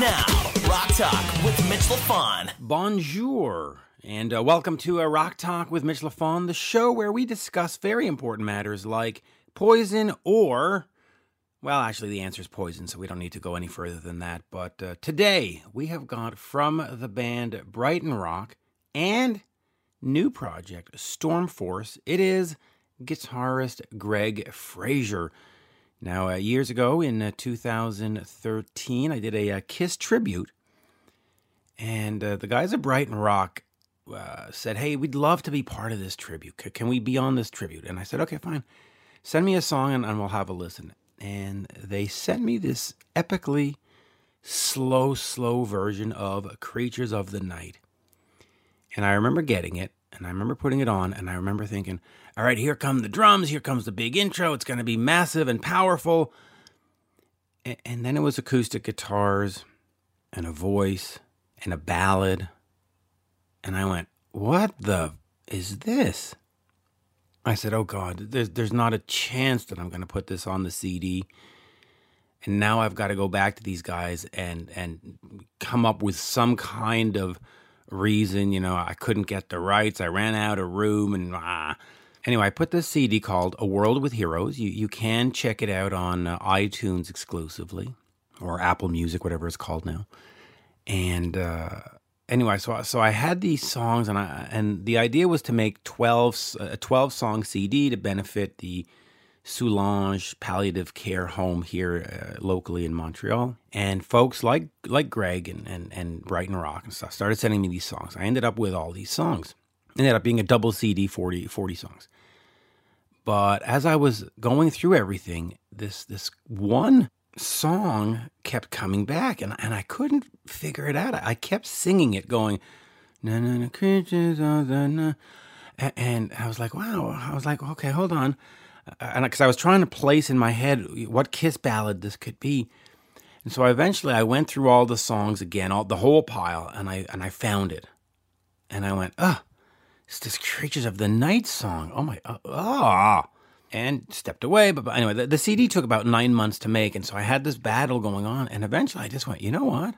Now, Rock Talk with Mitch LaFon. Bonjour, and uh, welcome to a Rock Talk with Mitch LaFon, the show where we discuss very important matters like poison or. Well, actually, the answer is poison, so we don't need to go any further than that. But uh, today, we have got from the band Brighton Rock and new project Storm Force, it is guitarist Greg Fraser. Now, uh, years ago in uh, 2013, I did a, uh, Kiss tribute, and uh, the guys at Brighton Rock uh, said, Hey, we'd love to be part of this tribute. Can we be on this tribute? And I said, Okay, fine. Send me a song and, and we'll have a listen. And they sent me this epically slow, slow version of Creatures of the Night. And I remember getting it, and I remember putting it on, and I remember thinking, all right, here come the drums, here comes the big intro. It's going to be massive and powerful. And, then it was acoustic guitars and a voice and a ballad. And I went, what the is this? I said, oh God, there's, there's not a chance that I'm going to put this on the CD. And now I've got to go back to these guys and, and come up with some kind of reason. You know, I couldn't get the rights. I ran out of room and ah. Anyway, I put this CD called A World with Heroes. You, you can check it out on uh, iTunes exclusively or Apple Music, whatever it's called now. And uh, anyway, so so I had these songs, and I and the idea was to make twelve a twelve song CD to benefit the Soulange Palliative Care Home here uh, locally in Montreal. And folks like like Greg and, and and Brighton Rock and stuff started sending me these songs. I ended up with all these songs. Ended up being a double CD, 40, 40 songs. But as I was going through everything, this this one song kept coming back and, and I couldn't figure it out. I kept singing it going, na na na creatures of the na. And I was like, wow. I was like, okay, hold on. And because I was trying to place in my head what Kiss ballad this could be. And so eventually I went through all the songs again, all the whole pile, and I and I found it. And I went, ah, it's this Creatures of the Night song. Oh my, ah. Oh and stepped away. But, but anyway, the, the, CD took about nine months to make. And so I had this battle going on. And eventually I just went, you know what?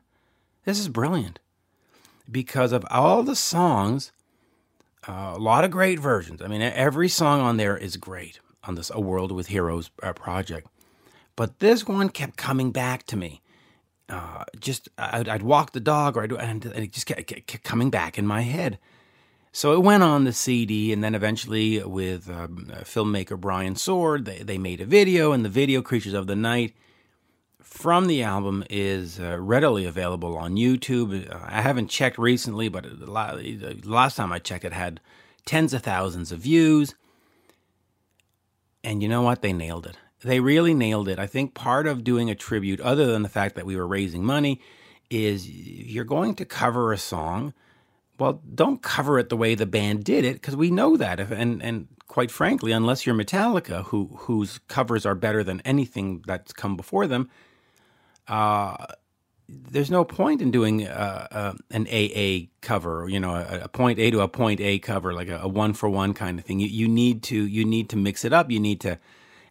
This is brilliant. Because of all the songs, uh, a lot of great versions. I mean, every song on there is great on this A World with Heroes uh, project. But this one kept coming back to me. Uh, just, I'd, I'd, walk the dog or I'd, and it just kept, kept coming back in my head. So it went on the CD, and then eventually with um, filmmaker Brian Sword, they, they made a video, and the video Creatures of the Night from the album is uh, readily available on YouTube. Uh, I haven't checked recently, but the last time I checked, it had tens of thousands of views. And you know what? They nailed it. They really nailed it. I think part of doing a tribute, other than the fact that we were raising money, is you're going to cover a song – well, don't cover it the way the band did it because we know that. And and quite frankly, unless you're Metallica, who whose covers are better than anything that's come before them, uh, there's no point in doing uh, uh, an AA cover, you know, a, a, point A to a point A cover, like a, a one for one kind of thing. You, you need to you need to mix it up. You need to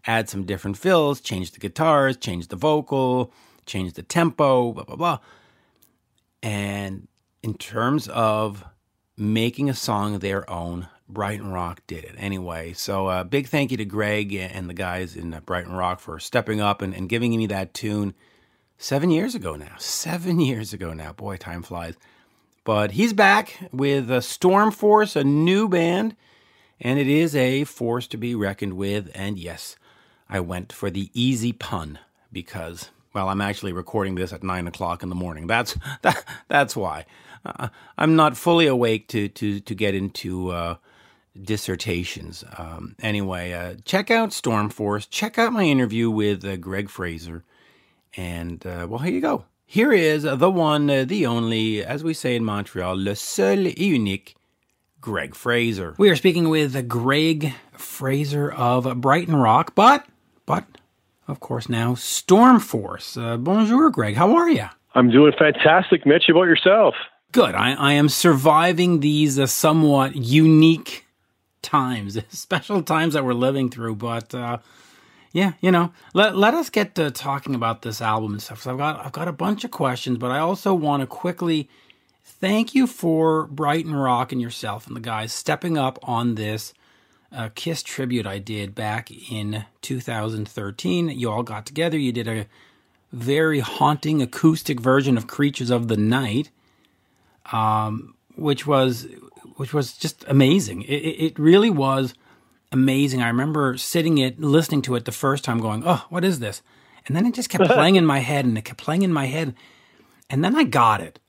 add some different fills, change the guitars, change the vocal, change the tempo, blah blah blah. And in terms of making a song their own, Brighton Rock did it anyway. So, uh, big thank you to Greg and the guys in uh, Brighton Rock for stepping up and, and giving me that tune seven years ago now. Seven years ago now. Boy, time flies. But he's back with a Storm Force, a new band, and it is a force to be reckoned with. And yes, I went for the easy pun because, well, I'm actually recording this at nine o'clock in the morning. That's that, that's why uh, I'm not fully awake to to to get into uh, dissertations. Um, anyway, uh, check out Stormforce. Check out my interview with uh, Greg Fraser, and uh, well, here you go. Here is the one, uh, the only, as we say in Montreal, le seul et unique. Greg Fraser. We are speaking with Greg Fraser of Brighton Rock, but, but, of course, now Stormforce. Bonjour, Greg. How are you? I'm doing fantastic, Mitch. How about yourself? Good. I, I am surviving these uh, somewhat unique times, special times that we're living through. But uh, yeah, you know, let let us get to talking about this album and stuff. So I've got I've got a bunch of questions, but I also want to quickly thank you for Brighton Rock and yourself and the guys stepping up on this uh, Kiss tribute I did back in 2013. You all got together. You did a very haunting acoustic version of Creatures of the Night, um, which was which was just amazing. It, it really was amazing. I remember sitting it, listening to it the first time, going, "Oh, what is this?" And then it just kept playing in my head, and it kept playing in my head, and then I got it,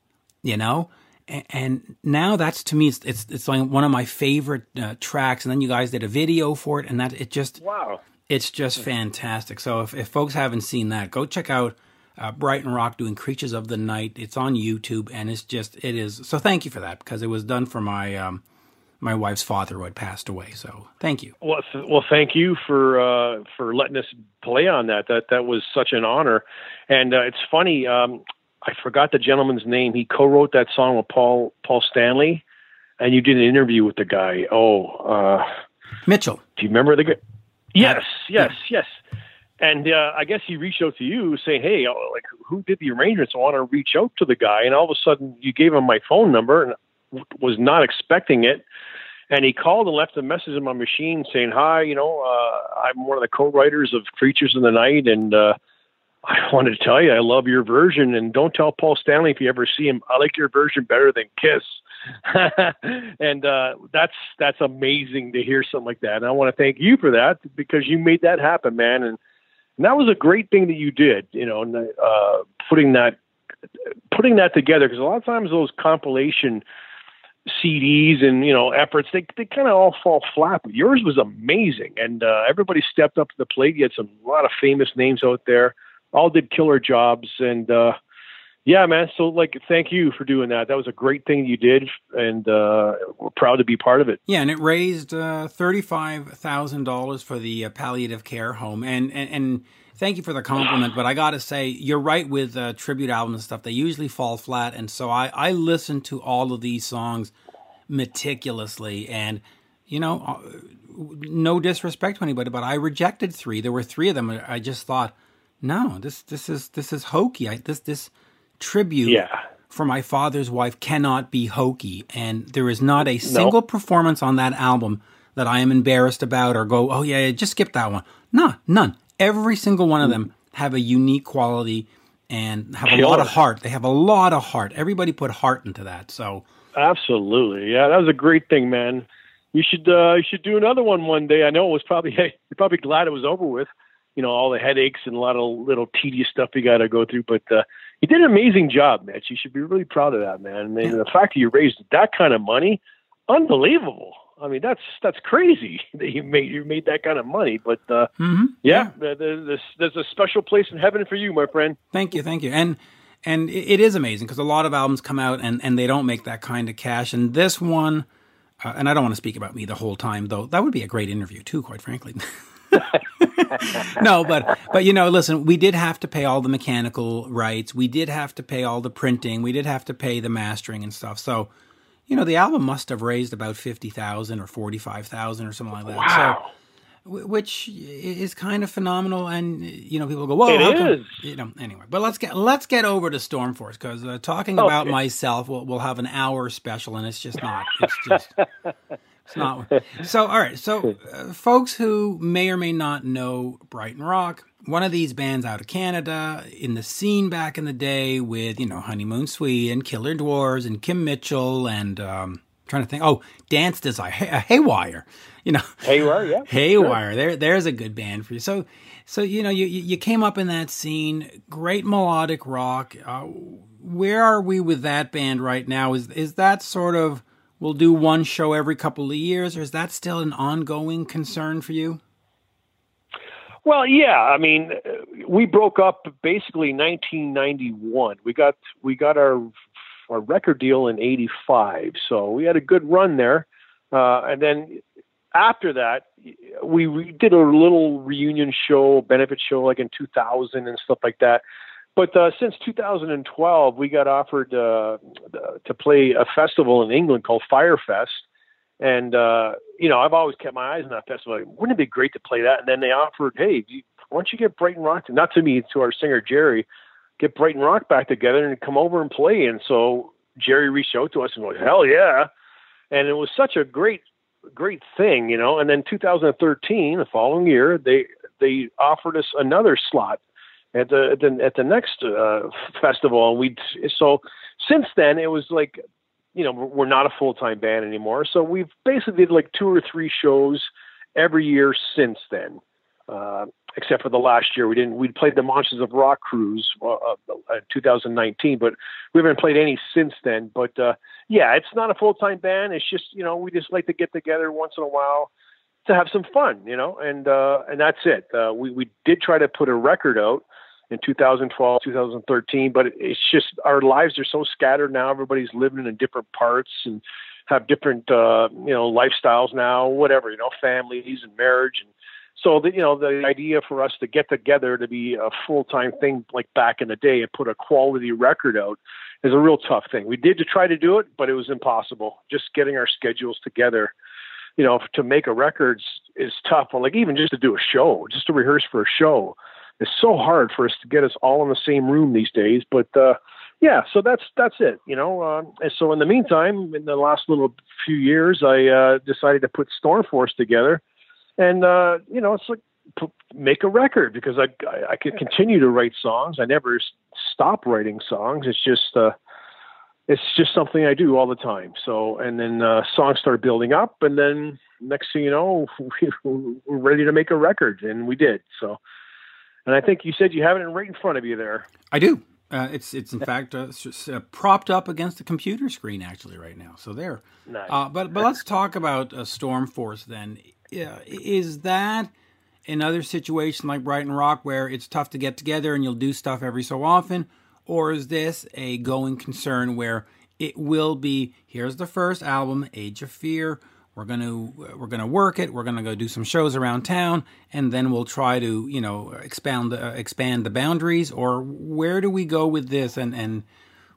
you know. And, and now that's to me, it's it's, it's like one of my favorite uh, tracks. And then you guys did a video for it, and that it just wow, it's just fantastic. So if, if folks haven't seen that, go check out uh, Brighton Rock doing Creatures of the Night. It's on YouTube, and it's just it is. So thank you for that because it was done for my um, my wife's father who had passed away. So thank you. Well, th- well, thank you for uh, for letting us play on that. That that was such an honor, and uh, it's funny. Um, I forgot the gentleman's name. He co-wrote that song with Paul Paul Stanley, and you did an interview with the guy. Oh, uh, Mitchell. Do you remember the guy? Yes, yes, yes. And uh, I guess he reached out to you saying, "Hey, uh, like who did the arrangements? I want to reach out to the guy." And all of a sudden, you gave him my phone number, and was not expecting it. And he called and left a message in my machine saying, "Hi, you know, uh, I'm one of the co-writers of Creatures in the Night, and uh, I wanted to tell you I love your version. And don't tell Paul Stanley if you ever see him. I like your version better than Kiss." and uh, that's that's amazing to hear something like that. And I want to thank you for that because you made that happen, man. And, and that was a great thing that you did. You know, uh, putting that putting that together because a lot of times those compilation CDs and you know efforts they they kind of all fall flat. But yours was amazing, and uh, everybody stepped up to the plate. You had some a lot of famous names out there, all did killer jobs, and uh, yeah, man. So like, thank you for doing that. That was a great thing you did, and uh, we're proud to be part of it. Yeah, and it raised uh, thirty five thousand dollars for the uh, palliative care home, and and. and thank you for the compliment, but I got to say, you're right with uh, tribute albums and stuff. They usually fall flat. And so I, I listened to all of these songs meticulously. And, you know, uh, no disrespect to anybody, but I rejected three. There were three of them. I just thought, no, this this is this is hokey. I, this this tribute yeah. for my father's wife cannot be hokey, and there is not a single performance on that album that I am embarrassed about or go, oh yeah, yeah just skip that one. No, none every single one of them have a unique quality and have a lot of heart. They have a lot of heart. Everybody put heart into that. So absolutely, yeah, that was a great thing, man. You should uh, you should do another one one day. I know it was probably you're probably glad it was over with. You know all the headaches and a lot of little tedious stuff you got to go through, but uh, you did an amazing job, Mitch. You should be really proud of that, man. And the fact that you raised that kind of money, unbelievable. I mean, that's that's crazy that you made you made that kind of money. But uh, mm-hmm. yeah, yeah. There's, there's a special place in heaven for you, my friend. Thank you, thank you. And and it is amazing because a lot of albums come out and and they don't make that kind of cash. And this one, uh, and I don't want to speak about me the whole time, though. That would be a great interview too, quite frankly. no, but but you know, listen, we did have to pay all the mechanical rights. We did have to pay all the printing. We did have to pay the mastering and stuff. So you know, the album must have raised about fifty thousand or forty five thousand or something like that. Wow. So, which is kind of phenomenal, and you know, people go, "Whoa, it come. You know, anyway. But let's get let's get over to Stormforce because uh, talking okay. about myself, we'll, we'll have an hour special, and it's just not. It's just. It's not. So, all right. So, uh, folks who may or may not know Brighton Rock, one of these bands out of Canada in the scene back in the day with, you know, Honeymoon Suite and Killer Dwarfs and Kim Mitchell and um, trying to think. Oh, Dance Design, Hay- Haywire. You know, Haywire, yeah, Haywire. Sure. There, there's a good band for you. So, so you know, you you came up in that scene. Great melodic rock. Uh, where are we with that band right now? Is is that sort of we'll do one show every couple of years, or is that still an ongoing concern for you? Well, yeah. I mean, we broke up basically 1991. We got we got our our record deal in '85, so we had a good run there. Uh, and then after that, we, we did a little reunion show, benefit show, like in 2000 and stuff like that. But uh, since 2012, we got offered uh, to play a festival in England called Firefest and uh, you know, I've always kept my eyes on that festival. Like, Wouldn't it be great to play that? And then they offered, hey, you why don't you get Brighton Rock? To, not to me, to our singer Jerry, get Brighton Rock back together and come over and play. And so Jerry reached out to us and was, hell yeah. And it was such a great, great thing, you know. And then 2013, the following year, they they offered us another slot at the at the, at the next uh, festival, and we so since then it was like, you know, we're not a full time band anymore. So we've basically did like two or three shows every year since then. Uh, except for the last year, we didn't. We played the Monsters of Rock cruise uh, uh, 2019, but we haven't played any since then. But uh, yeah, it's not a full time band. It's just you know we just like to get together once in a while to have some fun, you know, and uh, and that's it. Uh, we we did try to put a record out in 2012, 2013, but it's just our lives are so scattered now. Everybody's living in different parts and have different uh, you know lifestyles now, whatever you know, families and marriage and so the, you know the idea for us to get together to be a full time thing like back in the day and put a quality record out is a real tough thing. We did to try to do it, but it was impossible. Just getting our schedules together, you know, to make a record is tough. Well, like even just to do a show, just to rehearse for a show, it's so hard for us to get us all in the same room these days. But uh, yeah, so that's that's it, you know. Uh, and so in the meantime, in the last little few years, I uh, decided to put Stormforce together and uh, you know, it's like p- make a record because I, I I can continue to write songs. I never stop writing songs. It's just uh, it's just something I do all the time. So and then uh, songs start building up, and then next thing you know, we, we're ready to make a record, and we did. So, and I think you said you have it right in front of you there. I do. Uh, it's it's in fact uh, it's uh, propped up against the computer screen actually right now. So there. Nice. Uh, but but let's talk about uh, Storm Force then yeah, is that another situation like Brighton Rock where it's tough to get together and you'll do stuff every so often? Or is this a going concern where it will be here's the first album, Age of Fear. We're gonna we're gonna work it. We're gonna go do some shows around town, and then we'll try to you know expand uh, expand the boundaries. Or where do we go with this? And and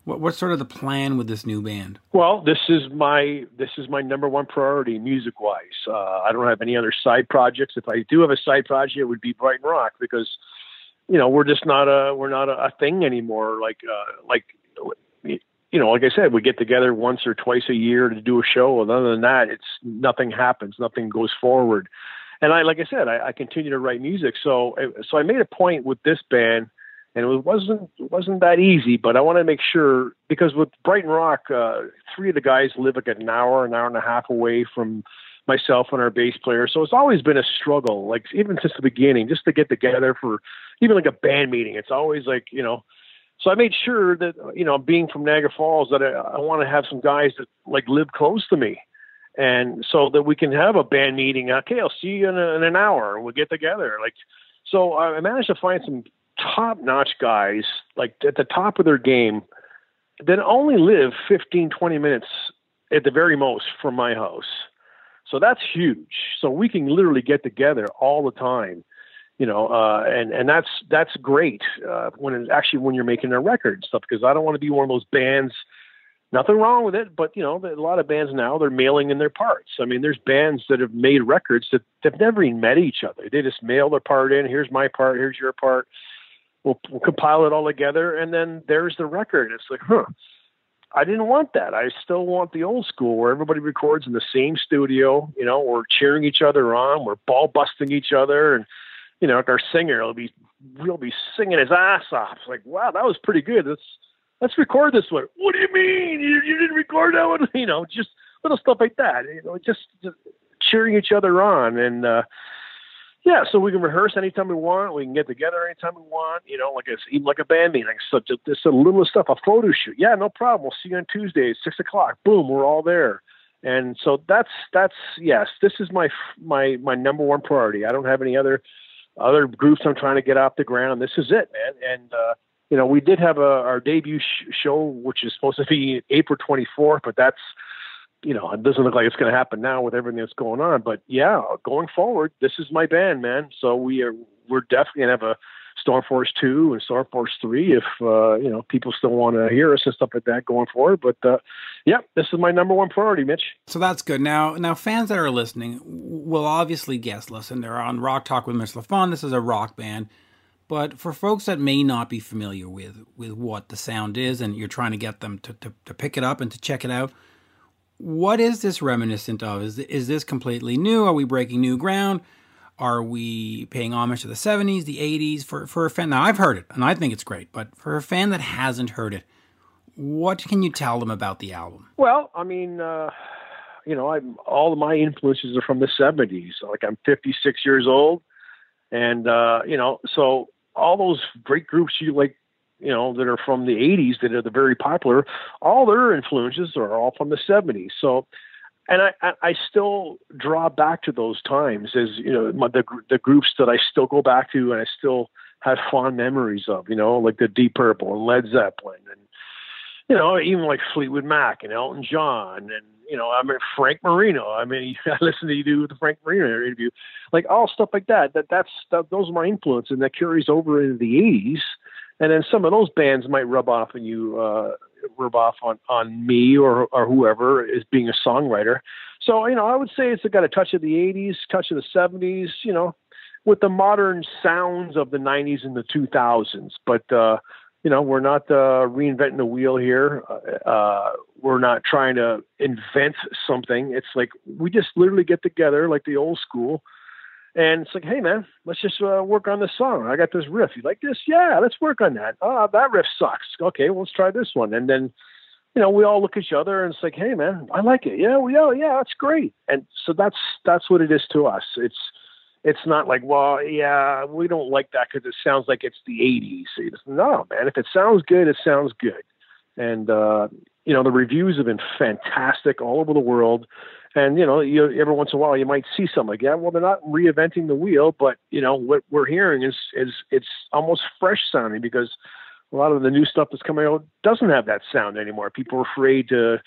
what, what's sort of the plan with this new band? Well, this is my this is my number one priority music wise. Uh, I don't have any other side projects. If I do have a side project, it would be Brighton Rock because you know we're just not a we're not a, a thing anymore. Like uh, like you know, like I said, we get together once or twice a year to do a show. And other than that, it's nothing happens, nothing goes forward. And I, like I said, I, I continue to write music. So, so I made a point with this band and it wasn't wasn't that easy. But I want to make sure because with Brighton Rock, uh, three of the guys live like an hour, an hour and a half away from myself and our bass player. So it's always been a struggle, like even since the beginning, just to get together for even like a band meeting. It's always like you know. So I made sure that you know, being from Niagara Falls, that I, I want to have some guys that like live close to me and so that we can have a band meeting. Okay, I'll see you in, a, in an hour. We'll get together. Like, so I managed to find some top notch guys, like at the top of their game, that only live 15, 20 minutes at the very most from my house. So that's huge. So we can literally get together all the time, you know, uh, and and that's that's great uh, when it, actually when you're making a record and stuff because I don't want to be one of those bands. Nothing wrong with it, but you know, a lot of bands now they're mailing in their parts. I mean, there's bands that have made records that they've never even met each other. They just mail their part in. Here's my part. Here's your part we'll, we'll compile it all together, and then there's the record. It's like, huh. I didn't want that. I still want the old school where everybody records in the same studio. You know, we're cheering each other on, we're ball busting each other, and you know, like our singer will be will be singing his ass off. It's like, wow, that was pretty good. Let's let's record this one. What do you mean you, you didn't record that one? You know, just little stuff like that. You know, just, just cheering each other on, and uh, yeah, so we can rehearse anytime we want. We can get together anytime we want. You know, like it's even like a band meeting. So just this a little stuff, a photo shoot. Yeah, no problem. We'll see you on Tuesday at six o'clock. Boom, we're all there. And so that's that's yes, this is my my my number one priority. I don't have any other other groups I'm trying to get off the ground. This is it, man. And uh, you know, we did have a, our debut sh- show, which is supposed to be April 24th, but that's you know, it doesn't look like it's going to happen now with everything that's going on. But yeah, going forward, this is my band, man. So we are we're definitely gonna have a Storm Force two and Star Force three if uh, you know people still want to hear us and stuff like that going forward. But uh, yeah, this is my number one priority, Mitch. So that's good. Now, now fans that are listening will obviously guess. Listen, they're on Rock Talk with Mitch LaFon. This is a rock band. But for folks that may not be familiar with with what the sound is, and you're trying to get them to, to, to pick it up and to check it out, what is this reminiscent of? Is is this completely new? Are we breaking new ground? Are we paying homage to the 70s, the 80s? For, for a fan, now I've heard it and I think it's great, but for a fan that hasn't heard it, what can you tell them about the album? Well, I mean, uh, you know, I'm, all of my influences are from the 70s. Like I'm 56 years old. And, uh, you know, so all those great groups you like, you know, that are from the 80s that are the very popular, all their influences are all from the 70s. So, and I, I still draw back to those times as you know my, the the groups that I still go back to and I still have fond memories of you know like the Deep Purple and Led Zeppelin and you know even like Fleetwood Mac and Elton John and you know I mean Frank Marino. I mean I listened to you do the Frank Marino interview. Like all stuff like that that that's that, those are my influence and that carries over into the 80s and then some of those bands might rub off on you uh rub off on on me or or whoever is being a songwriter. So you know, I would say it's got a touch of the '80s, touch of the '70s. You know, with the modern sounds of the '90s and the 2000s. But uh, you know, we're not uh, reinventing the wheel here. Uh, uh, we're not trying to invent something. It's like we just literally get together, like the old school, and it's like, hey man, let's just uh, work on this song. I got this riff. You like this? Yeah, let's work on that. Oh, that riff sucks. Okay, well, let's try this one. And then, you know, we all look at each other and it's like, hey man, I like it. Yeah, well, yeah, yeah, that's great. And so that's that's what it is to us. It's it's not like, well, yeah, we don't like that because it sounds like it's the '80s. no, man, if it sounds good, it sounds good. And uh, you know, the reviews have been fantastic all over the world and you know, you, every once in a while you might see something like that. Well, they're not reinventing the wheel, but you know what we're hearing is is it's almost fresh sounding because a lot of the new stuff that's coming out doesn't have that sound anymore. People are afraid to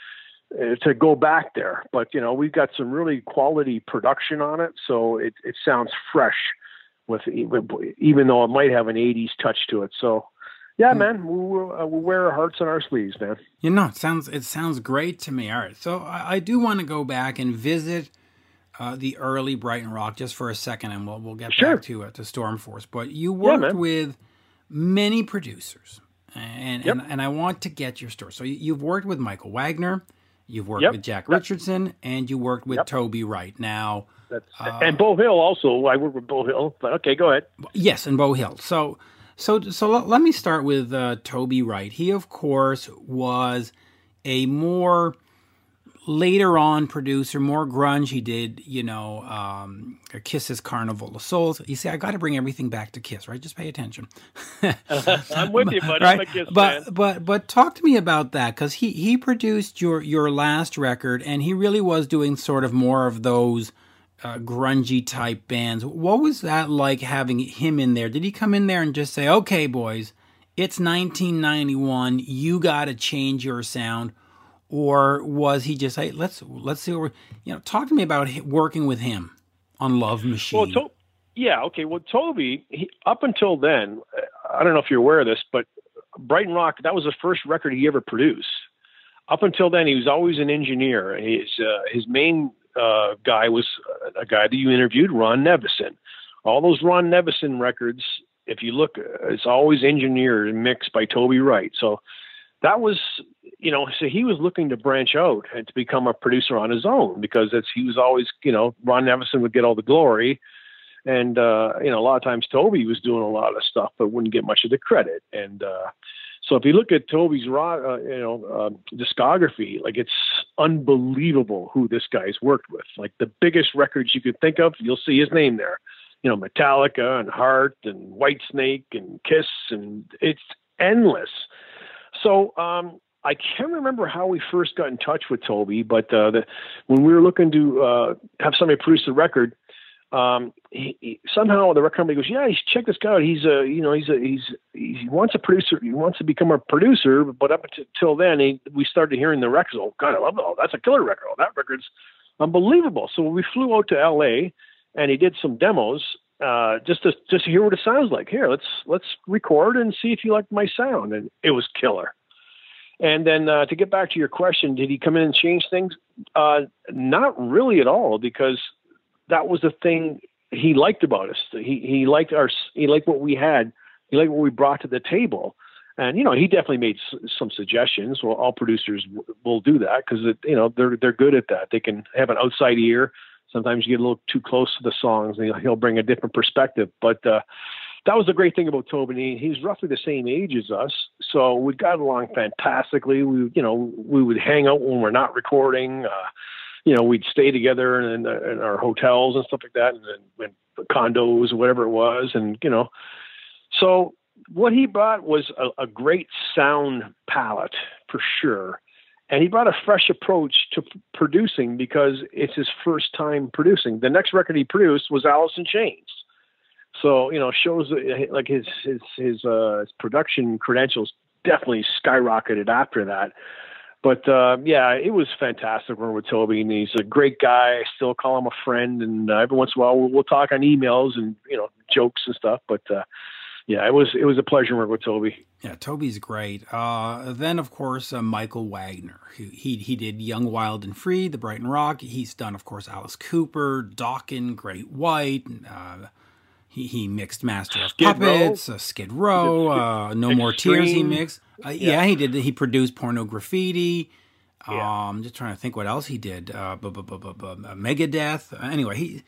uh, to go back there, but you know we've got some really quality production on it, so it it sounds fresh with even though it might have an 80s touch to it. So yeah, hmm. man, we'll, uh, we'll, wear our hearts on our sleeves, man. You know, it sounds it sounds great to me. All right, so I, I do want to go back and visit uh, the early Brighton Rock just for a second, and we'll we'll get sure. back to uh, to Storm Force. But you worked yeah, with many producers, and, yep. and and I want to get your story. So you, have worked with Michael Wagner, you've worked yep. with Jack Richardson, and you worked with yep. Toby Wright. Now. Uh, and Beau Hill also. I worked with Beau Hill, but okay, go ahead. Yes, and Beau Hill. So so, so let, let me start with uh, Toby Wright. He, of course, was a more later on producer, more grunge. He did, you know, um, Kiss's Carnival of Souls. You see, I got to bring everything back to Kiss, right? Just pay attention. I'm with you, buddy. Right? but fan. but but talk to me about that because he he produced your your last record, and he really was doing sort of more of those uh, grungy type bands. What was that like having him in there? Did he come in there and just say, "Okay, boys, it's 1991. You got to change your sound," or was he just, "Hey, let's let's see what you know? Talk to me about working with him on Love Machine. Well, to- yeah, okay. Well, Toby, he, up until then, I don't know if you're aware of this, but Brighton Rock that was the first record he ever produced. Up until then, he was always an engineer. His uh, his main uh, guy was a guy that you interviewed, Ron Nevison. All those Ron Nevison records, if you look, it's always engineered and mixed by Toby Wright. So that was, you know, so he was looking to branch out and to become a producer on his own because it's he was always, you know, Ron Nevison would get all the glory. And uh, you know, a lot of times Toby was doing a lot of stuff but wouldn't get much of the credit. And uh so if you look at Toby's uh, you know uh, discography, like it's unbelievable who this guy's worked with. Like the biggest records you could think of, you'll see his name there. You know, Metallica and Heart and Whitesnake and Kiss, and it's endless. So um, I can't remember how we first got in touch with Toby, but uh, the, when we were looking to uh, have somebody produce the record, um, he, he, somehow the record company goes, yeah, check this guy out. He's a, you know, he's a, he's, he wants a producer. He wants to become a producer, but up until then, he, we started hearing the records. Oh God, I love it. Oh, that's a killer record. Oh, that record's unbelievable. So we flew out to L.A. and he did some demos, uh, just to just to hear what it sounds like. Here, let's let's record and see if you like my sound. And it was killer. And then uh, to get back to your question, did he come in and change things? Uh, not really at all, because that was the thing he liked about us. He he liked our he liked what we had. He liked what we brought to the table. And you know, he definitely made s- some suggestions. Well, all producers w- will do that because you know they're they're good at that. They can have an outside ear. Sometimes you get a little too close to the songs, and he'll, bring a different perspective. But uh, that was the great thing about Toby. He's roughly the same age as us, so we got along fantastically. We, you know, we would hang out when we're not recording. Uh, you know, we'd stay together in, in our hotels and stuff like that, and, and condos, whatever it was, and you know, so what he brought was a, a great sound palette for sure. And he brought a fresh approach to p- producing because it's his first time producing. The next record he produced was Alice in Chains. So, you know, shows like his his his uh his production credentials definitely skyrocketed after that. But uh, yeah, it was fantastic working with Toby, and he's a great guy. I still call him a friend, and uh, every once in a while we'll, we'll talk on emails and you know jokes and stuff. But uh, yeah, it was it was a pleasure working with Toby. Yeah, Toby's great. Uh, then, of course, uh, Michael Wagner. He, he he did Young, Wild, and Free, The Brighton Rock. He's done, of course, Alice Cooper, Dokken, Great White. Uh, he he mixed Master of Skid. Puppets, uh, Skid Row, uh, No More Tears. He mixed. Uh, yeah. he did. He produced Pornograffitti. Yeah. Um, just trying to think what else he did. Uh, bu- bu- bu- bu- bu- uh, Megadeth. Uh, anyway, he.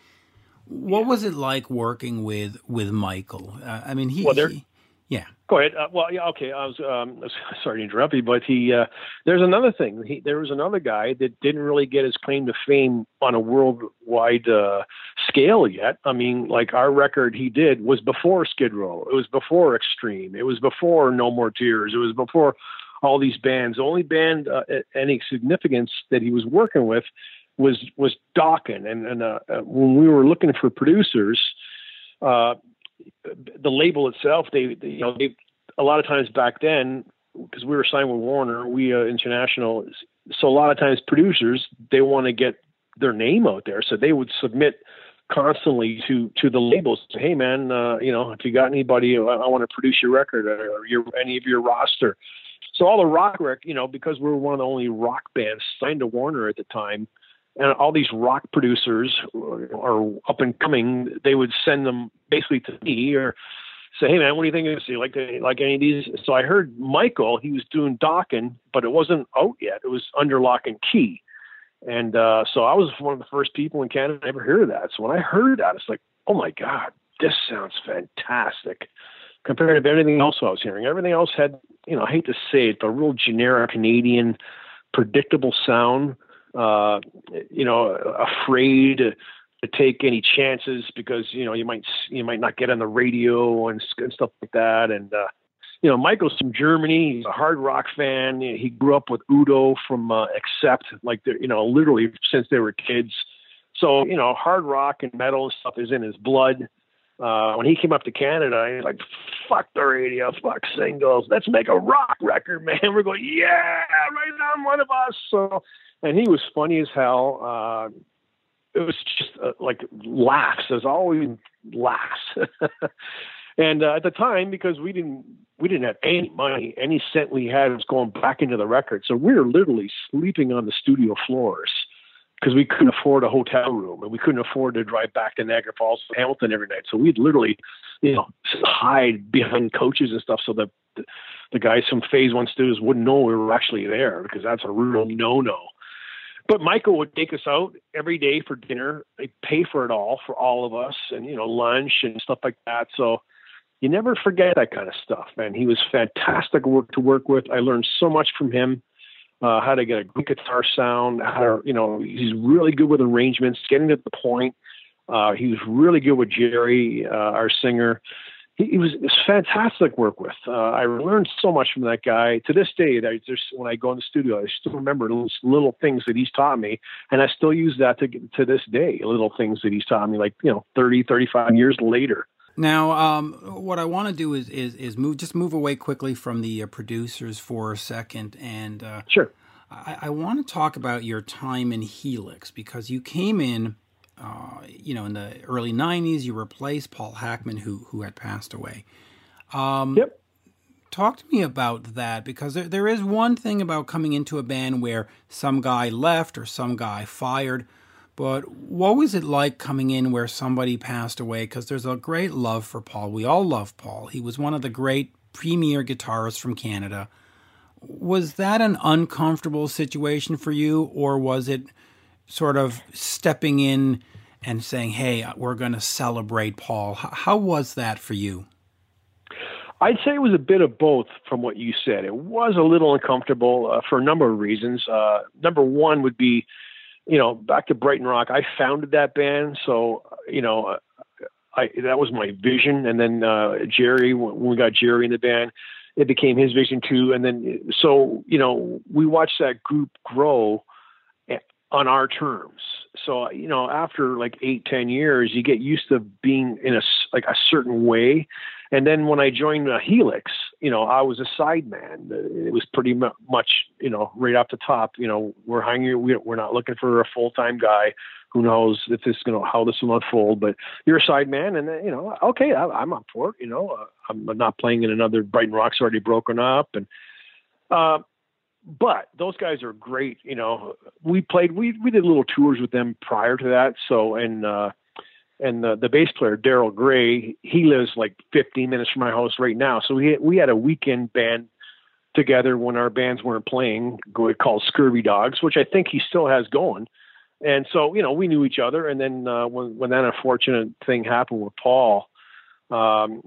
What was it like working with with Michael? Uh, I mean, he. Well, there- he- yeah. Go ahead. Uh, well, yeah, okay. I was um, sorry to interrupt you, but he uh, there's another thing. He, there was another guy that didn't really get his claim to fame on a worldwide uh, scale yet. I mean, like our record he did was before Skid Row. It was before Extreme. It was before No More Tears. It was before all these bands. The only band uh, any significance that he was working with was was Dokken. And, and uh, uh, when we were looking for producers. Uh, the label itself, they, they you know, they a lot of times back then, because we were signed with Warner, we uh, international. So a lot of times producers they want to get their name out there, so they would submit constantly to to the labels. Hey man, uh, you know, if you got anybody, I, I want to produce your record or, your any of your roster. So all the rock rec, you know, because we were one of the only rock bands signed to Warner at the time, and all these rock producers are up and coming, they would send them basically to me or say, "Hey man, what do you think of this? Like like any of these?" So I heard Michael, he was doing Dokken, but it wasn't out yet. It was under lock and key, and uh, so I was one of the first people in Canada to ever hear that. So when I heard that, it's like, "Oh my god, this sounds fantastic." Compared to everything else I was hearing, everything else had, you know, I hate to say it, but a real generic Canadian, predictable sound uh, you know, afraid to, take any chances because you know you might you might not get on the radio and, and stuff like that. And uh, you know, Michael's from Germany. He's a hard rock fan. He grew up with Udo from uh, Accept, like you know, literally since they were kids. So you know, hard rock and metal and stuff is in his blood. Uh, when he came up to Canada, he was like, "Fuck the radio, fuck singles. Let's make a rock record, man." We're going, "Yeah, right on one of us." So and he was funny as hell. Uh, it was just uh, like laughs. There's always laughs. and uh, at the time, because we didn't we didn't have any money, any cent we had was going back into the record. So we were literally sleeping on the studio floors because we couldn't afford a hotel room and we couldn't afford to drive back to Niagara Falls, Hamilton every night. So we'd literally, you know, hide behind coaches and stuff so that the, the guys from Phase One Studios wouldn't know we were actually there because that's a real no-no. But Michael would take us out every day for dinner. They'd pay for it all for all of us, and you know, lunch and stuff like that. So you never forget that kind of stuff. And he was fantastic work to work with. I learned so much from him. Uh, how to get a good guitar sound. How to, you know, he's really good with arrangements, getting to the point. Uh, he was really good with Jerry, uh, our singer he, was, it was fantastic work with. Uh, I learned so much from that guy. To this day, I just when I go in the studio, I still remember those little things that he's taught me, and I still use that to to this day. Little things that he's taught me, like you know, 30, 35 years later. Now, um, what I want to do is, is is move just move away quickly from the uh, producers for a second, and uh, Sure. I, I want to talk about your time in Helix because you came in uh, you know, in the early '90s, you replaced Paul Hackman, who who had passed away. Um, yep. Talk to me about that because there, there is one thing about coming into a band where some guy left or some guy fired, but what was it like coming in where somebody passed away? Because there's a great love for Paul. We all love Paul. He was one of the great premier guitarists from Canada. Was that an uncomfortable situation for you, or was it sort of stepping in and saying, "Hey, we're going to celebrate Paul"? How was that for you? I'd say it was a bit of both from what you said. It was a little uncomfortable uh, for a number of reasons. Uh, number one would be, you know, back to Brighton Rock. I founded that band, so you know, uh, I that was my vision. And then uh, Jerry, when we got Jerry in the band, it became his vision too. And then so you know, we watched that group grow on our terms. So you know, after like eight, ten years, you get used to being in a like a certain way. And then when I joined uh, Helix, you know, I was a sideman. It was pretty much, you know, right off the top. You know, we're hanging. We're not looking for a full time guy. Who knows if this, you know, how this will unfold? But you're a sideman, and you know, okay, I, am up for it. You know, uh, I'm not playing in another Brighton Rock's already broken up, and uh, but those guys are great. You know, we played, we we did little tours with them prior to that. So and uh, and the, the bass player Daryl Gray, he lives like 15 minutes from my house right now. So we we had a weekend band together when our bands weren't playing, called Scurvy Dogs, which I think he still has going. And so you know we knew each other. And then uh, when when that unfortunate thing happened with Paul. Um,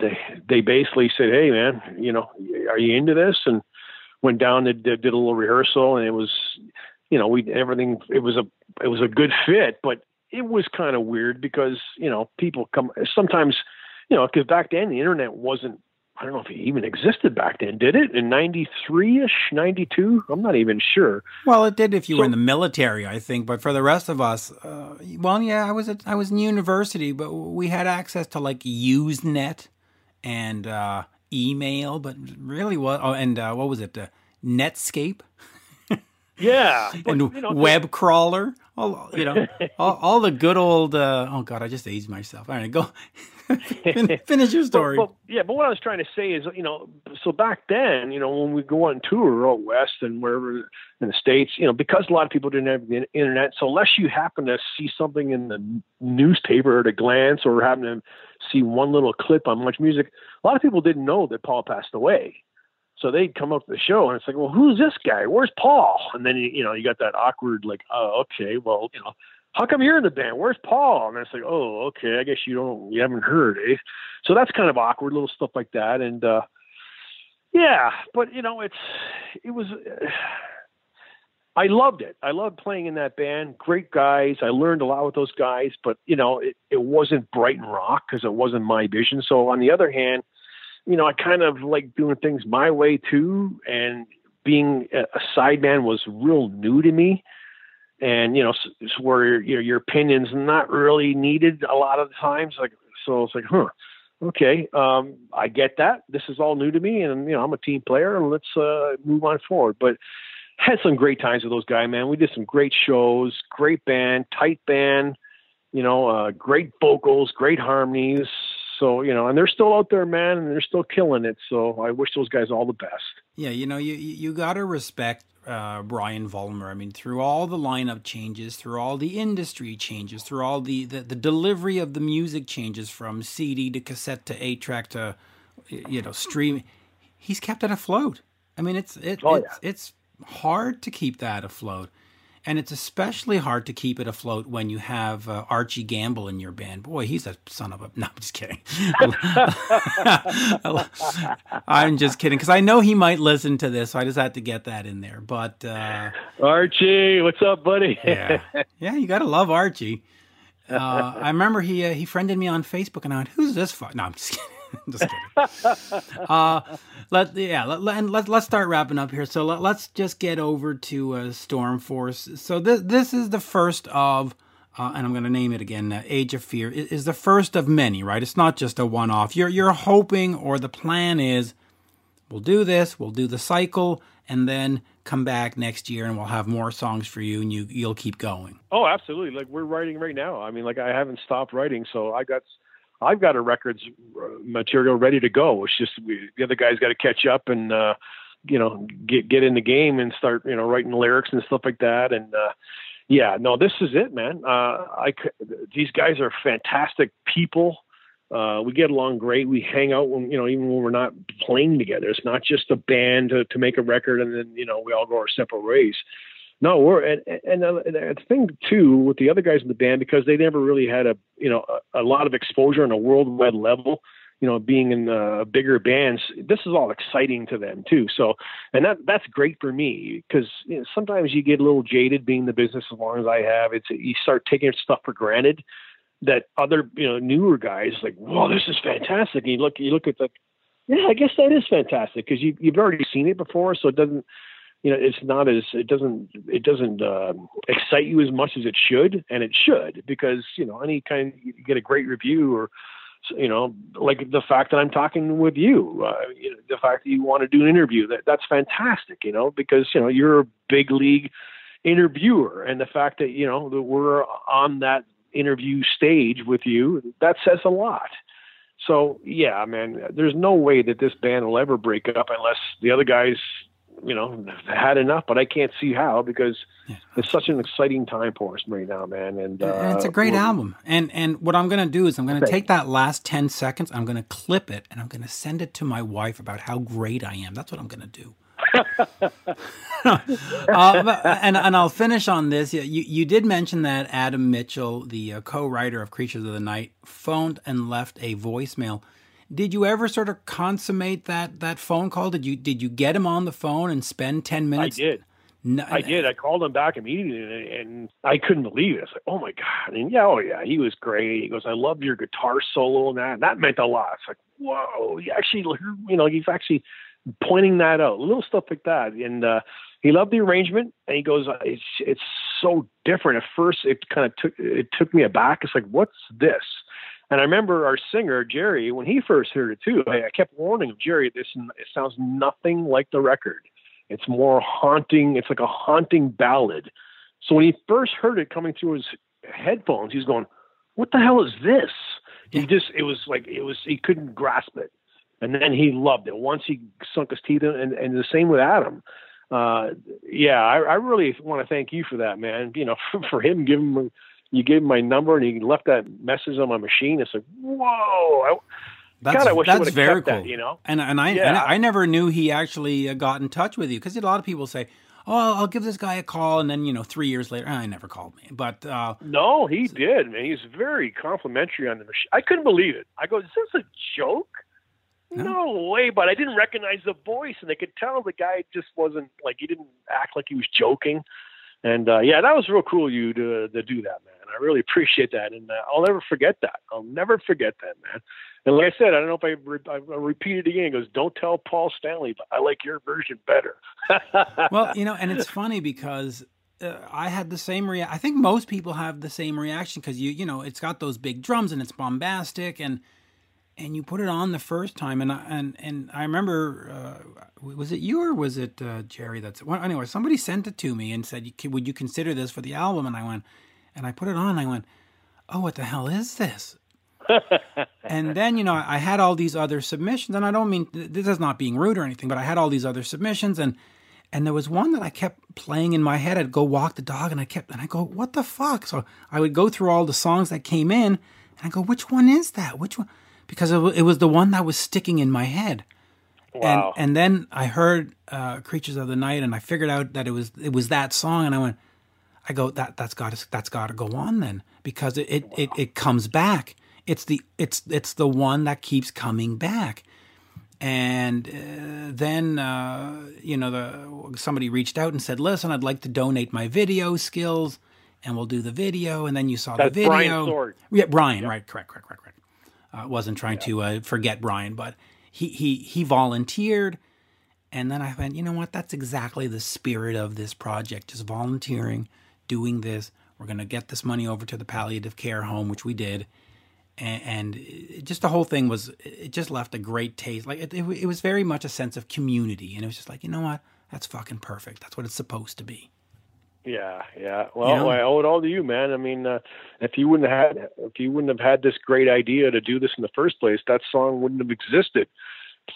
they they basically said, "Hey, man, you know, are you into this?" And went down and did, did a little rehearsal, and it was, you know, we everything. It was a it was a good fit, but it was kind of weird because you know people come sometimes, you know, because back then the internet wasn't I don't know if it even existed back then. Did it in '93 ish, '92? I'm not even sure. Well, it did if you so, were in the military, I think. But for the rest of us, uh, well, yeah, I was at, I was in university, but we had access to like Usenet and uh, email. But really, what? Oh, and uh, what was it? Uh, Netscape. yeah, but, and you know, web crawler. All you know, all, all the good old. Uh, oh God, I just aged myself. All right, go. Finish your story. But, but, yeah, but what I was trying to say is, you know, so back then, you know, when we go on tour out west and wherever in the states, you know, because a lot of people didn't have the internet, so unless you happen to see something in the newspaper at a glance or happen to see one little clip on Much Music, a lot of people didn't know that Paul passed away. So they'd come up to the show and it's like, well, who's this guy? Where's Paul? And then you know you got that awkward like, oh, okay, well, you know, how come you're in the band? Where's Paul? And it's like, oh, okay, I guess you don't, you haven't heard, eh? So that's kind of awkward, little stuff like that. And, uh, yeah, but you know, it's, it was, I loved it. I loved playing in that band. Great guys. I learned a lot with those guys, but you know, it, it wasn't Brighton Rock because it wasn't my vision. So on the other hand, you know, I kind of like doing things my way too. And being a sideman was real new to me and you know it's where your your opinion's not really needed a lot of the times like so it's like huh okay um i get that. This is all new to me and you know i'm a team player and let's uh move on forward. But had some great times with those guys man. We did some great shows great band tight band you know uh great vocals great harmonies so you know, and they're still out there, man, and they're still killing it. So I wish those guys all the best. Yeah, you know, you you got to respect uh, Brian Vollmer. I mean, through all the lineup changes, through all the industry changes, through all the, the, the delivery of the music changes from CD to cassette to eight track to you know stream, he's kept it afloat. I mean, it's it, oh, it's yeah. it's hard to keep that afloat. And it's especially hard to keep it afloat when you have uh, Archie Gamble in your band. Boy, he's a son of a. No, I'm just kidding. I'm just kidding because I know he might listen to this, so I just had to get that in there. But uh, Archie, what's up, buddy? yeah, yeah, you gotta love Archie. Uh, I remember he uh, he friended me on Facebook, and I went, "Who's this?" For? No, I'm just kidding. just kidding. uh, let yeah, let, let, let, let's start wrapping up here. So let, us just get over to uh, Storm Force. So this this is the first of. Uh, and I'm going to name it again. Uh, Age of Fear is, is the first of many, right? It's not just a one-off. You're you're hoping, or the plan is, we'll do this, we'll do the cycle, and then come back next year and we'll have more songs for you and you you'll keep going. Oh, absolutely. Like we're writing right now. I mean, like I haven't stopped writing, so I got I've got a records uh, material ready to go. It's just we, the other guys got to catch up and uh, you know get get in the game and start you know writing lyrics and stuff like that. And uh, yeah, no, this is it, man. Uh, I these guys are fantastic people. Uh, we get along great. We hang out when you know, even when we're not playing together. It's not just a band to, to make a record and then you know we all go our separate ways. No, we're and and, uh, the thing too with the other guys in the band because they never really had a you know a, a lot of exposure on a worldwide level. You know, being in uh, bigger bands, this is all exciting to them too. So, and that that's great for me because you know, sometimes you get a little jaded being in the business as long as I have. It's you start taking stuff for granted that other you know newer guys like, whoa, this is fantastic. And you look you look at the, yeah, I guess that is fantastic because you you've already seen it before, so it doesn't you know it's not as it doesn't it doesn't uh, excite you as much as it should, and it should because you know any kind you get a great review or you know like the fact that I'm talking with you, uh, you know, the fact that you want to do an interview that that's fantastic, you know because you know you're a big league interviewer and the fact that you know that we're on that interview stage with you, that says a lot. So yeah, man, there's no way that this band will ever break up unless the other guys, you know, had enough. But I can't see how because yeah. it's such an exciting time for us right now, man. And, uh, it's a great album. And and what I'm gonna do is I'm gonna take that last ten seconds, I'm gonna clip it, and I'm gonna send it to my wife about how great I am. That's what I'm gonna do. uh, and and I'll finish on this. You you did mention that Adam Mitchell, the uh, co-writer of Creatures of the Night, phoned and left a voicemail. Did you ever sort of consummate that that phone call? Did you did you get him on the phone and spend ten minutes? I did. No, I did. I called him back immediately, and, I couldn't believe it. I was like, "Oh my god!" And yeah, oh yeah, he was great. He goes, "I love your guitar solo," and that and that meant a lot. It's like, whoa, he actually, you know, he's actually pointing that out, little stuff like that. And uh, he loved the arrangement, and he goes, "It's it's so different." At first, it kind of took it took me aback. It's like, "What's this?" And I remember our singer Jerry when he first heard it too. I, I kept warning him, Jerry, this it sounds nothing like the record. It's more haunting. It's like a haunting ballad. So when he first heard it coming through his headphones, he's going, "What the hell is this?" He just it was like it was he couldn't grasp it and then he loved it once he sunk his teeth in. And, and the same with Adam. Uh, yeah, I, I really want to thank you for that, man. You know, for, for him giving me, you gave him my number and he left that message on my machine. It's like, whoa. I, that's, God, I wish that's very cool. That, you know, and and I, yeah. and I never knew he actually uh, got in touch with you because a lot of people say, "Oh, I'll give this guy a call," and then you know, three years later, I never called me. But uh, no, he did, man. He's very complimentary on the machine. I couldn't believe it. I go, "Is this a joke?" No way, but I didn't recognize the voice, and I could tell the guy just wasn't like he didn't act like he was joking. And uh, yeah, that was real cool of you to to do that, man. Really appreciate that, and uh, I'll never forget that. I'll never forget that, man. And like I said, I don't know if I, re- I repeat it again. He goes, "Don't tell Paul Stanley, but I like your version better." well, you know, and it's funny because uh, I had the same reaction. I think most people have the same reaction because you, you know, it's got those big drums and it's bombastic and and you put it on the first time, and I, and and I remember, uh, was it you or was it uh, Jerry? That's well, anyway. Somebody sent it to me and said, "Would you consider this for the album?" And I went, and I put it on. And I went, "Oh, what the hell is this?" and then you know I had all these other submissions, and I don't mean this is not being rude or anything, but I had all these other submissions, and and there was one that I kept playing in my head. I'd go walk the dog, and I kept and I go, "What the fuck?" So I would go through all the songs that came in, and I go, "Which one is that? Which one?" because it was the one that was sticking in my head. Wow. And, and then I heard uh, "Creatures of the Night" and I figured out that it was it was that song, and I went, I go that that's got to that's got to go on then because it it, it it comes back. It's the it's it's the one that keeps coming back. And uh, then uh, you know the somebody reached out and said, "Listen, I'd like to donate my video skills." and we'll do the video. And then you saw That's the video. Brian Sword. Yeah, Brian, right, correct, correct, correct, correct. I uh, wasn't trying yeah. to uh, forget Brian, but he he he volunteered, and then I went, you know what? That's exactly the spirit of this project: just volunteering, doing this. We're going to get this money over to the palliative care home, which we did, and, and it, just the whole thing was it just left a great taste. Like it, it, it was very much a sense of community, and it was just like you know what, that's fucking perfect. That's what it's supposed to be. Yeah, yeah. Well, you know? I owe it all to you, man. I mean, uh, if you wouldn't have had, if you wouldn't have had this great idea to do this in the first place, that song wouldn't have existed.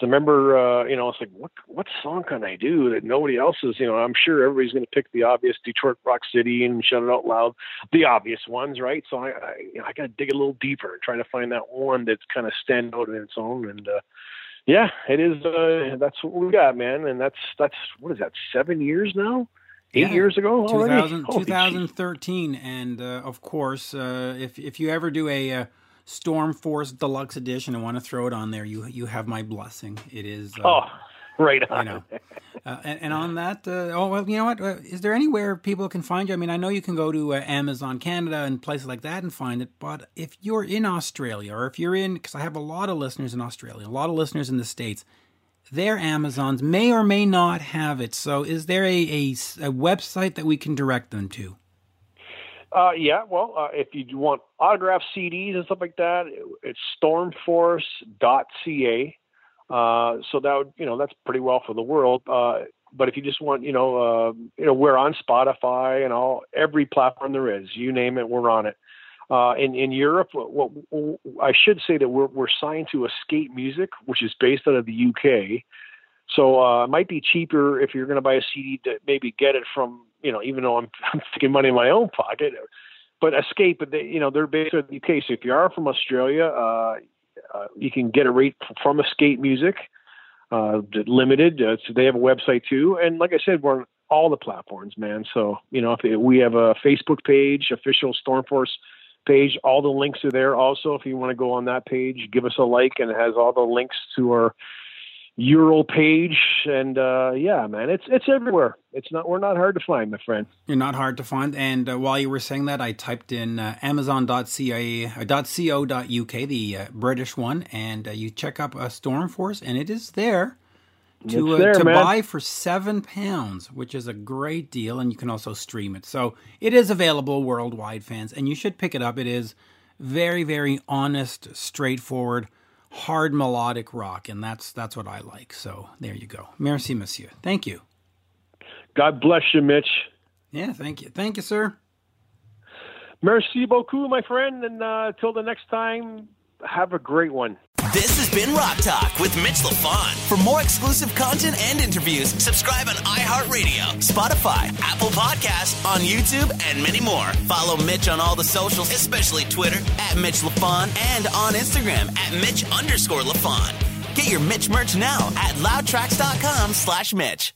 I remember, uh, you know, it's like, what what song can I do that nobody else is? You know, I'm sure everybody's going to pick the obvious Detroit Rock City and Shout It Out Loud, the obvious ones, right? So I, I, you know, I got to dig a little deeper and try to find that one that's kind of stand out in its own. And uh, yeah, it is. Uh, that's what we got, man. And that's that's what is that? Seven years now eight yeah, years ago 2000, 2013 and uh, of course uh, if, if you ever do a uh, storm force deluxe edition I want to throw it on there you you have my blessing it is uh, oh right on. you know uh, and, and, on that uh, oh well you know what is there anywhere people can find you i mean i know you can go to amazon canada and places like that and find it but if you're in australia or if you're in because i have a lot of listeners in australia a lot of listeners in the states their Amazons may or may not have it. So, is there a, a, a website that we can direct them to? Uh, yeah, well, uh, if you want autographed CDs and stuff like that, it's stormforce.ca. Uh, so that would, you know, that's pretty well for the world. Uh, but if you just want, you know, uh, you know, we're on Spotify and all every platform there is. You name it, we're on it. Uh, in in Europe, what, what, I should say that we're we're signed to Escape Music, which is based out of the UK. So uh, it might be cheaper if you're going to buy a CD to maybe get it from you know, even though I'm I'm taking money in my own pocket. But Escape, they, you know, they're based of the UK. So if you are from Australia, uh, uh, you can get a rate from Escape Music, uh, limited. Uh, so they have a website too, and like I said, we're on all the platforms, man. So you know, if we have a Facebook page, official Stormforce page. All the links are there. Also, if you want to go on that page, give us a like, and it has all the links to our Ural page. And uh, yeah, man, it's it's everywhere. It's not we're not hard to find, my friend. You're not hard to find. And uh, while you were saying that, I typed in uh, Amazon.ca uh, .co.uk, the uh, British one, and uh, you check up a Storm Force, and it is there to, uh, there, to buy for seven pounds, which is a great deal, and you can also stream it. So it is available worldwide, fans, and you should pick it up. It is very, very honest, straightforward, hard melodic rock, and that's that's what I like. So there you go. Merci, monsieur. Thank you. God bless you, Mitch. Yeah, thank you. Thank you, sir. Merci beaucoup, my friend, and uh, until the next time, have a great one. This has been Rock Talk with Mitch LaFon. For more exclusive content and interviews, subscribe on iHeartRadio, Spotify, Apple Podcasts, on YouTube, and many more. Follow Mitch on all the socials, especially Twitter at Mitch LaFon and on Instagram at Mitch underscore LaFon. Get your Mitch merch now at loudtracks.com slash Mitch.